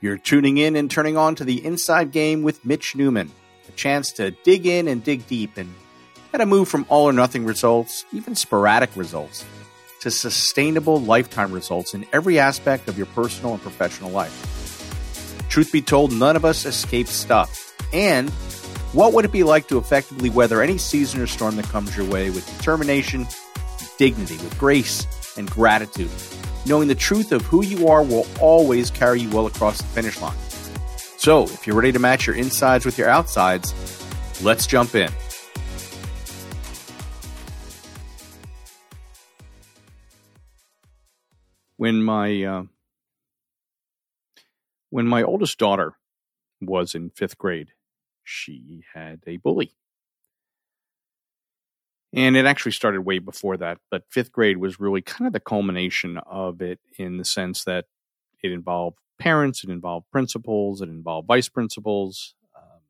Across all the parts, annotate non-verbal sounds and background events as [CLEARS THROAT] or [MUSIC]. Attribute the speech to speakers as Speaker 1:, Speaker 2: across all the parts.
Speaker 1: You're tuning in and turning on to the Inside Game with Mitch Newman, a chance to dig in and dig deep and how to move from all or nothing results, even sporadic results, to sustainable lifetime results in every aspect of your personal and professional life. Truth be told, none of us escape stuff. And what would it be like to effectively weather any season or storm that comes your way with determination, dignity, with grace, and gratitude? Knowing the truth of who you are will always carry you well across the finish line. So, if you're ready to match your insides with your outsides, let's jump in. When my uh, when my oldest daughter was in fifth grade, she had a bully. And it actually started way before that, but fifth grade was really kind of the culmination of it in the sense that it involved parents, it involved principals, it involved vice principals. Um,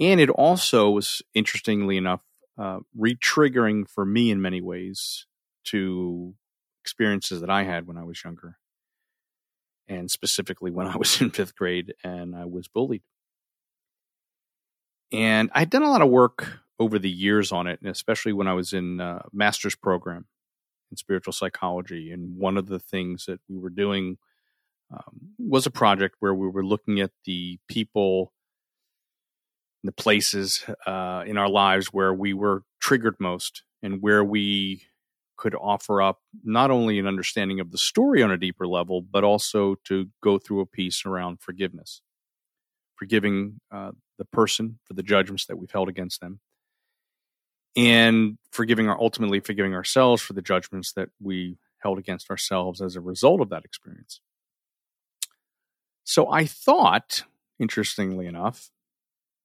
Speaker 1: and it also was, interestingly enough, uh, re-triggering for me in many ways to experiences that I had when I was younger, and specifically when I was [LAUGHS] in fifth grade and I was bullied. And I'd done a lot of work over the years on it, and especially when I was in uh, master's program in spiritual psychology. And one of the things that we were doing um, was a project where we were looking at the people, the places uh, in our lives where we were triggered most, and where we could offer up not only an understanding of the story on a deeper level, but also to go through a piece around forgiveness, forgiving uh, the person for the judgments that we've held against them, and forgiving our ultimately forgiving ourselves for the judgments that we held against ourselves as a result of that experience. So I thought, interestingly enough,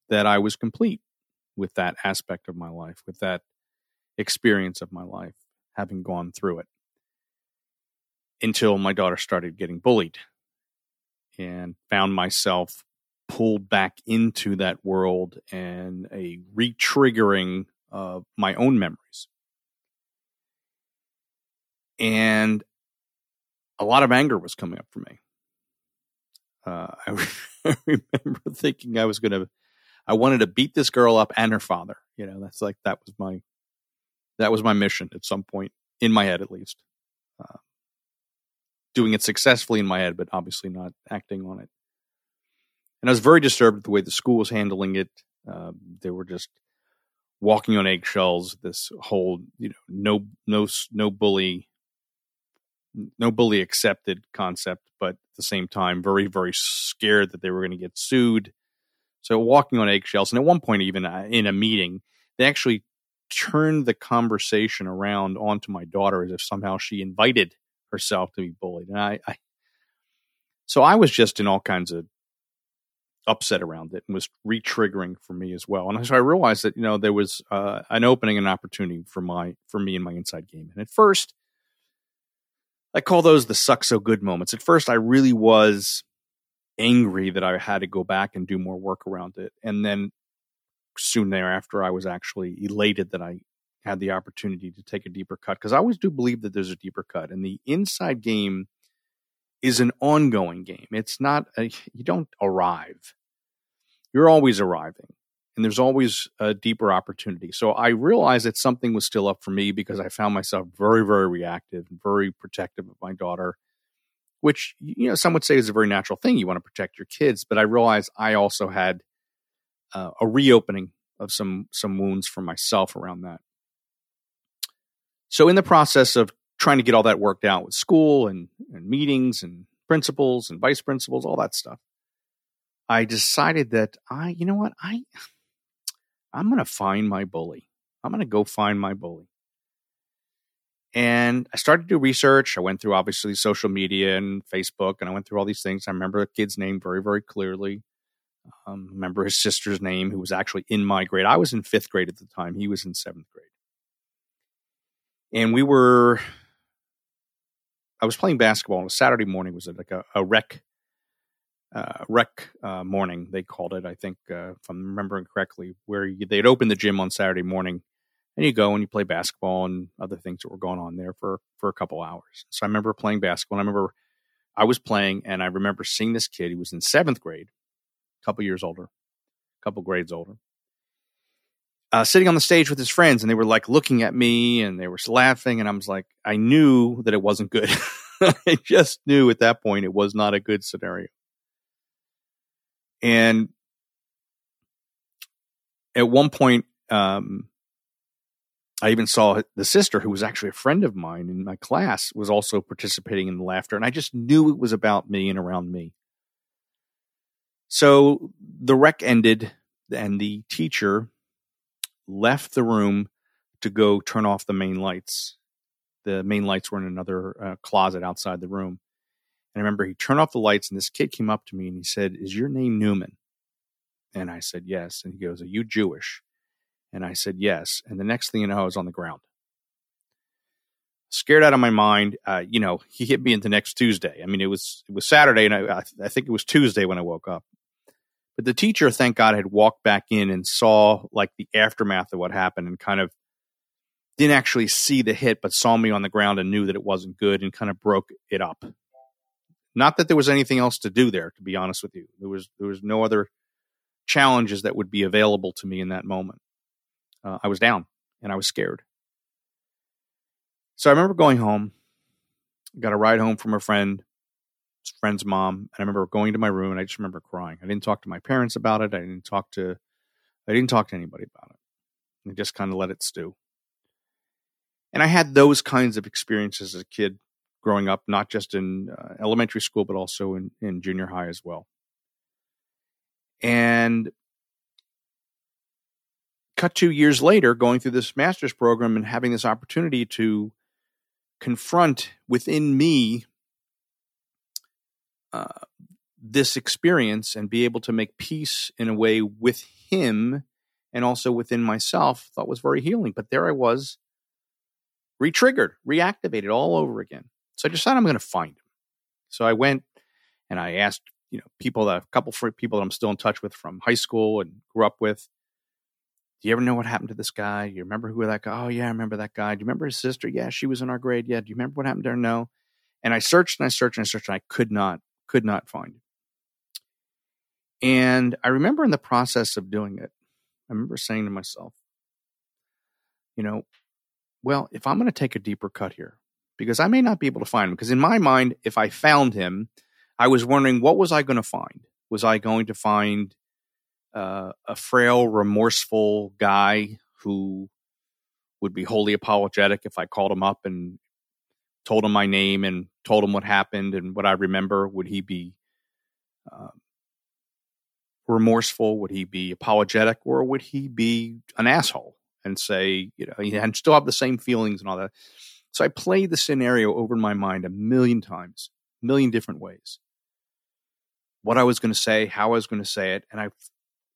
Speaker 1: that I was complete with that aspect of my life, with that experience of my life, having gone through it until my daughter started getting bullied and found myself pulled back into that world and a re-triggering my own memories. And a lot of anger was coming up for me. Uh, [LAUGHS] I, remember thinking I was going to, I wanted to beat this girl up and her father. You know, that's like, that was my, that was my mission at some point in my head, at least. Uh, doing it successfully in my head, but obviously not acting on it. And I was very disturbed with the way the school was handling it. Uh, they were just walking on eggshells. This whole you know no no no bully no bully accepted concept, but at the same time very very scared that they were going to get sued. So walking on eggshells, and at one point even uh, in a meeting, they actually turned the conversation around onto my daughter as if somehow she invited herself to be bullied, and I, I so I was just in all kinds of upset around it and was re-triggering for me as well. And so I realized that you know there was uh, an opening, an opportunity for my for me and my inside game. And at first, I call those the suck so good moments. At first, I really was angry that I had to go back and do more work around it, and then soon thereafter, I was actually elated that I had the opportunity to take a deeper cut because I always do believe that there's a deeper cut, and the inside game is an ongoing game. It's not a, you don't arrive. You're always arriving and there's always a deeper opportunity. So I realized that something was still up for me because I found myself very, very reactive and very protective of my daughter, which, you know, some would say is a very natural thing. You want to protect your kids. But I realized I also had uh, a reopening of some, some wounds for myself around that. So in the process of trying to get all that worked out with school and, and meetings and principals and vice principals, all that stuff. I decided that I, you know what, I, I'm going to find my bully. I'm going to go find my bully. And I started to do research. I went through obviously social media and Facebook, and I went through all these things. I remember the kid's name very, very clearly. Um, remember his sister's name, who was actually in my grade. I was in fifth grade at the time. He was in seventh grade. And we were I was playing basketball on a Saturday morning. It was like a, a rec uh, rec uh, morning they called it. I think uh, if I'm remembering correctly, where you, they'd open the gym on Saturday morning, and you go and you play basketball and other things that were going on there for for a couple hours. So I remember playing basketball. I remember I was playing, and I remember seeing this kid. He was in seventh grade, a couple years older, a couple grades older, uh, sitting on the stage with his friends, and they were like looking at me and they were laughing, and I was like, I knew that it wasn't good. [LAUGHS] I just knew at that point it was not a good scenario. And at one point, um, I even saw the sister, who was actually a friend of mine in my class, was also participating in the laughter. And I just knew it was about me and around me. So the rec ended, and the teacher left the room to go turn off the main lights. The main lights were in another uh, closet outside the room. And I remember he turned off the lights, and this kid came up to me and he said, Is your name Newman? And I said, Yes. And he goes, Are you Jewish? And I said, Yes. And the next thing you know, I was on the ground. Scared out of my mind. Uh, you know, he hit me into next Tuesday. I mean, it was it was Saturday, and I, I think it was Tuesday when I woke up. But the teacher, thank God, had walked back in and saw like the aftermath of what happened and kind of didn't actually see the hit, but saw me on the ground and knew that it wasn't good and kind of broke it up. Not that there was anything else to do there, to be honest with you. There was there was no other challenges that would be available to me in that moment. Uh, I was down and I was scared. So I remember going home, got a ride home from a friend, friend's mom, and I remember going to my room and I just remember crying. I didn't talk to my parents about it. I didn't talk to I didn't talk to anybody about it. I just kind of let it stew. And I had those kinds of experiences as a kid growing up, not just in uh, elementary school, but also in, in junior high as well. And cut two years later, going through this master's program and having this opportunity to confront within me this experience and be able to make peace in a way with him and also within myself, thought was very healing. But there I was, retriggered, reactivated all over again. So I decided I'm going to find him. So I went and I asked, you know, people that a couple of people that I'm still in touch with from high school and grew up with. Do you ever know what happened to this guy? You remember who that guy? Oh yeah, I remember that guy. Do you remember his sister? Yeah, she was in our grade. Yeah. Do you remember what happened to her? No. And I searched and I searched and I searched and I could not, could not find. And I remember in the process of doing it, I remember saying to myself, you know, well, if I'm going to take a deeper cut here, because I may not be able to find him. Because in my mind, if I found him, I was wondering what was I going to find? Was I going to find uh, a frail, remorseful guy who would be wholly apologetic if I called him up and told him my name and told him what happened and what I remember? Would he be uh, remorseful? Would he be apologetic, or would he be an asshole and say, you know, and still have the same feelings and all that? So I played the scenario over in my mind a million times, a million different ways. What I was going to say, how I was going to say it, and I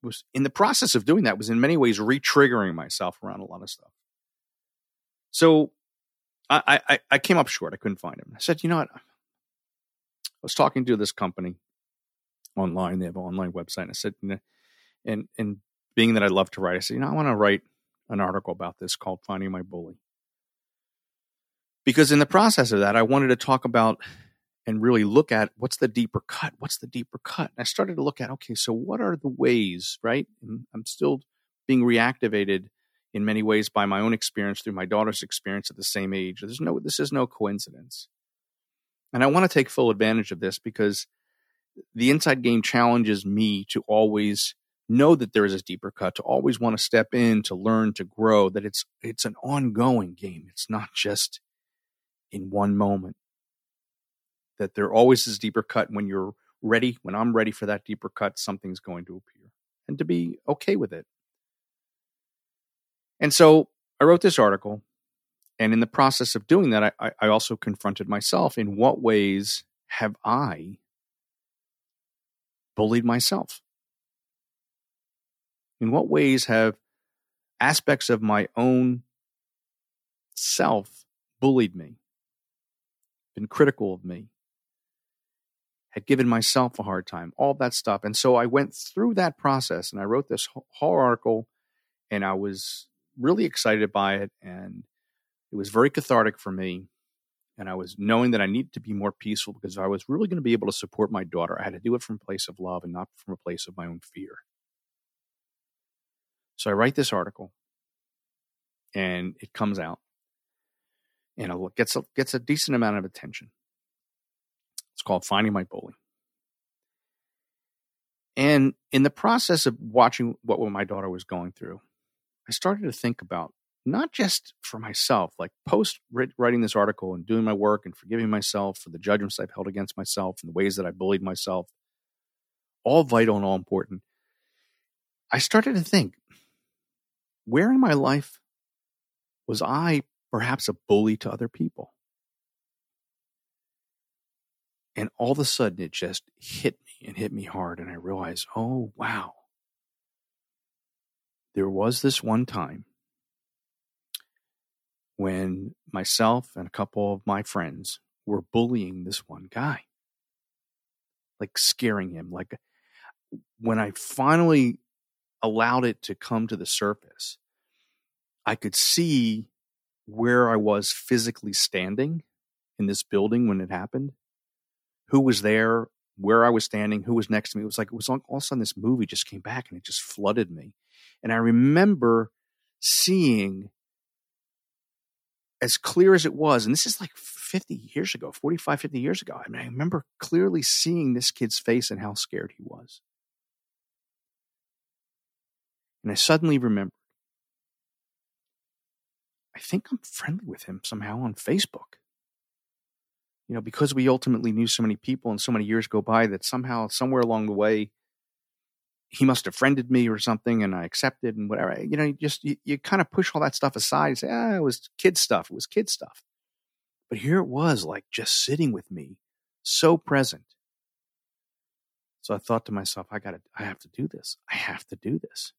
Speaker 1: was in the process of doing that was in many ways re-triggering myself around a lot of stuff. So I, I, I came up short. I couldn't find him. I said, you know what? I was talking to this company online. They have an online website. And I said, and and being that I love to write, I said, you know, I want to write an article about this called "Finding My Bully." because in the process of that, I wanted to talk about and really look at what's the deeper cut? What's the deeper cut? And I started to look at, okay, so what are the ways, right? I'm still being reactivated in many ways by my own experience through my daughter's experience at the same age. There's no, this is no coincidence. And I want to take full advantage of this because the inside game challenges me to always know that there is a deeper cut, to always want to step in, to learn, to grow, that it's, it's an ongoing game. It's not just in one moment. That there always is deeper cut when you're ready, when I'm ready for that deeper cut, something's going to appear. And to be okay with it. And so I wrote this article. And in the process of doing that, I, I also confronted myself in what ways have I bullied myself? In what ways have aspects of my own self bullied me? been critical of me, had given myself a hard time, all that stuff. And so I went through that process and I wrote this whole article and I was really excited by it. And it was very cathartic for me. and I was knowing that I needed to be more peaceful because I was really going to be able to support my daughter, I had to do it from a place of love and not from a place of my own fear. So I write this article and it comes out and it gets a, gets a decent amount of attention. It's called Finding My Bully. And in the process of watching what my daughter was going through, I started to think about not just for myself, like post writing this article and doing my work and forgiving myself for the judgments I've held against myself and the ways that I bullied myself, all vital and all important. I started to think, where in my life was I perhaps a bully to other people? And all of a sudden it just hit me and hit me hard. And I realized, oh, wow. There was this one time when myself and a couple of my friends were bullying this one guy, like scaring him. Like when I finally allowed it to come to the surface, I could see where I was physically standing in this building when it happened, who was there, where I was standing, who was next to me. It was like it was all, all of a sudden this movie just came back and it just flooded me. And I remember seeing as clear as it was, and this is like 50 years ago, 45, 50 years ago. I mean, I remember clearly seeing this kid's face and how scared he was. And I suddenly remembered I think I'm friendly with him somehow on Facebook. You know, because we ultimately knew so many people and so many years go by that somehow, somewhere along the way, he must have friended me or something and I accepted and whatever. You know, you just, you, you kind of push all that stuff aside and say, ah, it was kid stuff. It was kid stuff. But here it was like just sitting with me, so present. So I thought to myself, I got to, I have to do this. I have to do this.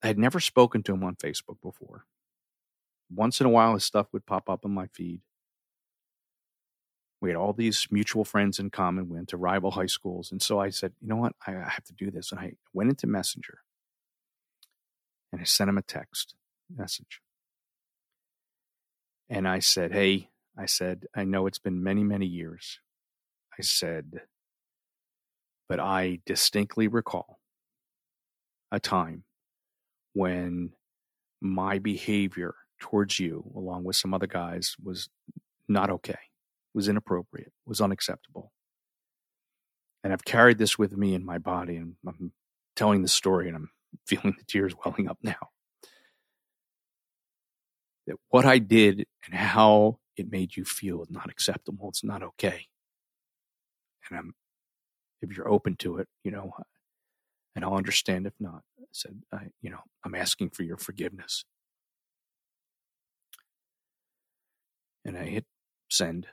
Speaker 1: I had never spoken to him on Facebook before. Once in a while, his stuff would pop up on my feed. We had all these mutual friends in common. We went to rival [LAUGHS] high schools. And so I said, you know what? I, I have to do this. And I went into Messenger and I sent him a text message. And I said, hey, I said, I know it's been many, many years. I said, but I distinctly recall a time when my behavior towards you, along with some other guys, was not okay was inappropriate, was unacceptable. And I've carried this with me in my body, and I'm telling the story, and I'm [LAUGHS] feeling the tears welling up now. That what I did and how it made you feel is not acceptable. It's not okay. And I'm, if you're open to it, you know, and I'll understand if not. I said, I, you know, I'm asking for your forgiveness. And I hit send.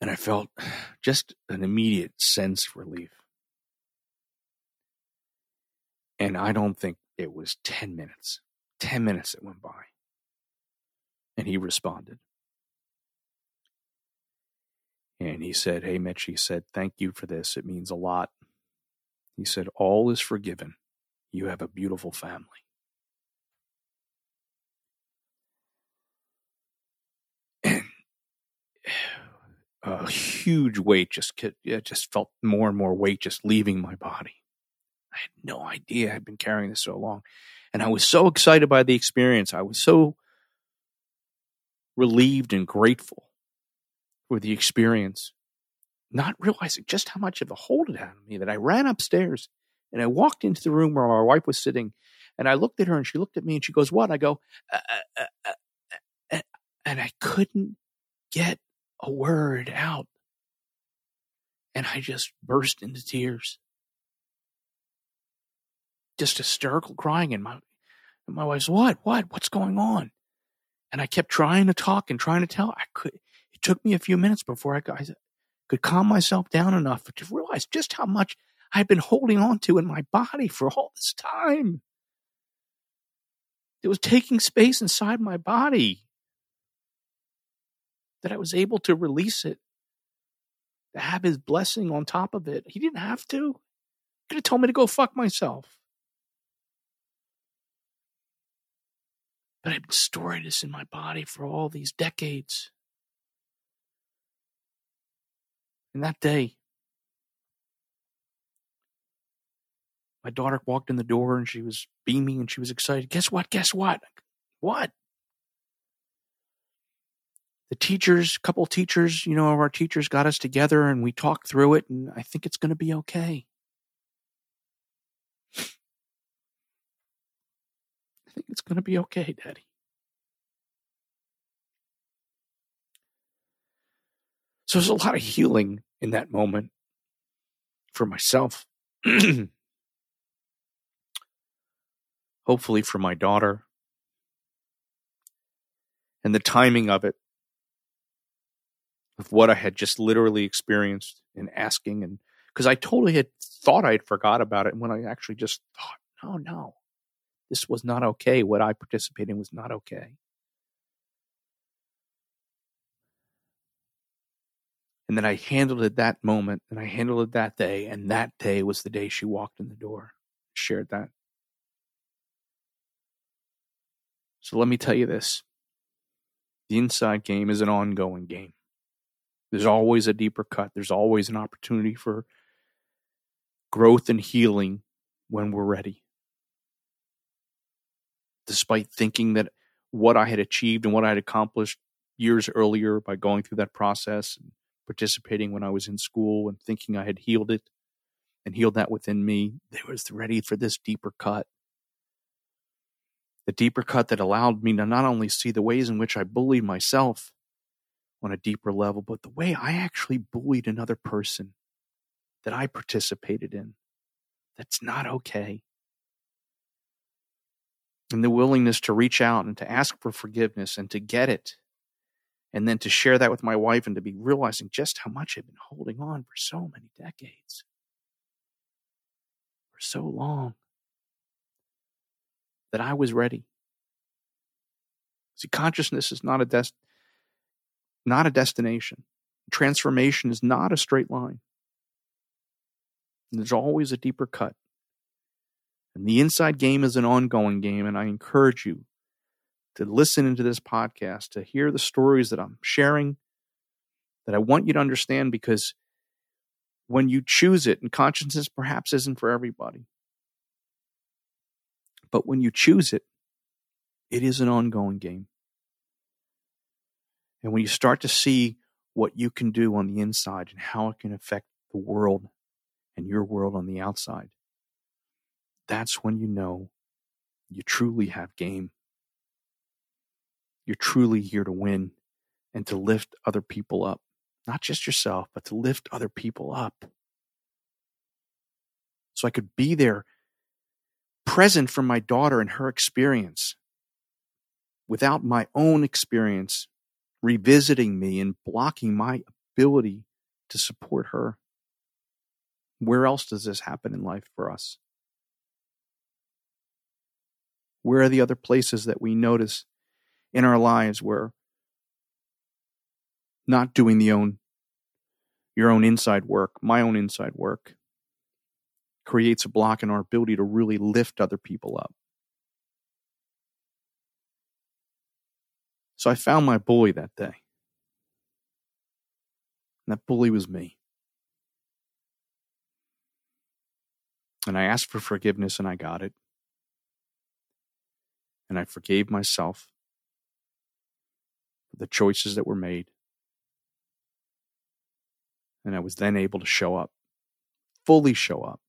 Speaker 1: and I felt [SIGHS] just an immediate sense of relief. And I don't think it was 10 minutes, 10 minutes that went by. And he responded. And he said, Hey, Mitch, he said, thank you for this. It means a lot. He said, All is forgiven. You have a beautiful family. A huge weight just it just felt more and more weight just leaving my body. I had no idea I'd been carrying this so long. And I was so excited by the experience. I was so relieved and grateful for the experience, not realizing just how much of a hold it had on me that I ran upstairs and I walked into the room where my wife was sitting and I looked at her and she looked at me and she goes, What? I go, uh, uh, uh, uh, uh and I couldn't get a word out. And I just burst into tears. Just hysterical crying. And my, and my wife's, what? What? What's going on? And I kept trying to talk and trying to tell. I could, it took me a few minutes before I, I could calm myself down enough to realize just how much I'd been holding on to in my body for all this time. It was taking space inside my body that I was able to release it, to have his blessing on top of it. He didn't have to. He could have told me to go fuck myself. But I've been storing this in my body for all these decades. And that day, my daughter walked in the door and she was beaming and she was excited. Guess what? Guess what? What? The teachers, a couple teachers, you know, our teachers got us together and we talked through it, and I think it's going to be okay. I think it's going to be okay, Daddy. So there's a lot of healing in that moment for myself. [CLEARS THROAT] Hopefully for my daughter. And the timing of it, of what I had just literally experienced and asking, and because I totally had thought I'd forgot about it. And when I actually just thought, no, no, this was not okay. What I participated in was not okay. And then I handled it that moment and I handled it that day. And that day was the day she walked in the door, shared that. So let me tell you this the inside game is an ongoing game. There's always a deeper cut, there's always an opportunity for growth and healing when we're ready. Despite thinking that what I had achieved and what I had accomplished years earlier by going through that process and participating when I was in school and thinking I had healed it and healed that within me. They was ready for this deeper cut. The deeper cut that allowed me to not only see the ways in which I bullied myself on a deeper level, but the way I actually bullied another person that I participated in. That's not okay. And the willingness to reach out and to ask for forgiveness and to get it and then to share that with my wife and to be realizing just how much I've been holding on for so many decades, for so long, that I was ready. See, consciousness is not a des- not a destination. Transformation is not a straight line. And there's always a deeper cut. And the inside game is an ongoing game, and I encourage you to listen into this podcast, to hear the stories that I'm sharing, that I want you to understand because when you choose it, and consciousness perhaps isn't for everybody, but when you choose it, it is an ongoing game. And when you start to see what you can do on the inside and how it can affect the world and your world on the outside, that's when you know you truly have game. You're truly here to win and to lift other people up. Not just yourself, but to lift other people up. So I could be there present for my daughter and her experience without my own experience revisiting me and blocking my ability to support her. Where else does this happen in life for us? Where are the other places that we notice in our lives where not doing the own your own inside work, my own inside work, creates a block in our ability to really lift other people up. So I found my bully that day. And that bully was me. And I asked for forgiveness and I got it. And I forgave myself for the choices that were made. And I was then able to show up, fully show up,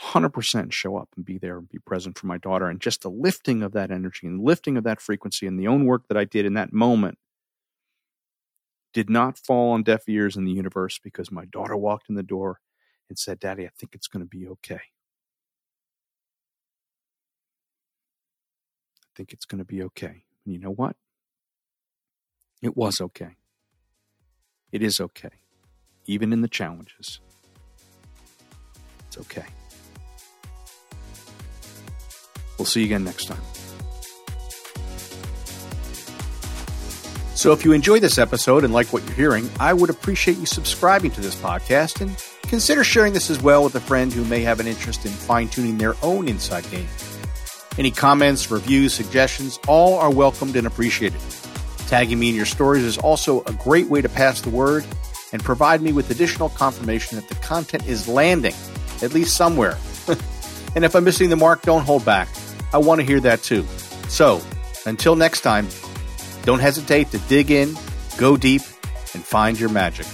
Speaker 1: 100% show up and be there and be present for my daughter. And just the lifting of that energy and lifting of that frequency and the own work that I did in that moment did not fall on deaf ears in the universe because my daughter walked in the door and said, Daddy, I think it's going to be okay. I think it's going to be okay. And you know what? It was okay. It is okay. Even in the challenges. It's okay. We'll see you again next time. So, if you enjoy this episode and like what you're hearing, I would appreciate you subscribing to this podcast and consider sharing this as well with a friend who may have an interest in fine tuning their own inside game. Any comments, reviews, suggestions, all are welcomed and appreciated. Tagging me in your stories is also a great way to pass the word and provide me with additional confirmation that the content is landing, at least somewhere. [LAUGHS] and if I'm missing the mark, don't hold back. I want to hear that too. So until next time, don't hesitate to dig in, go deep, and find your magic.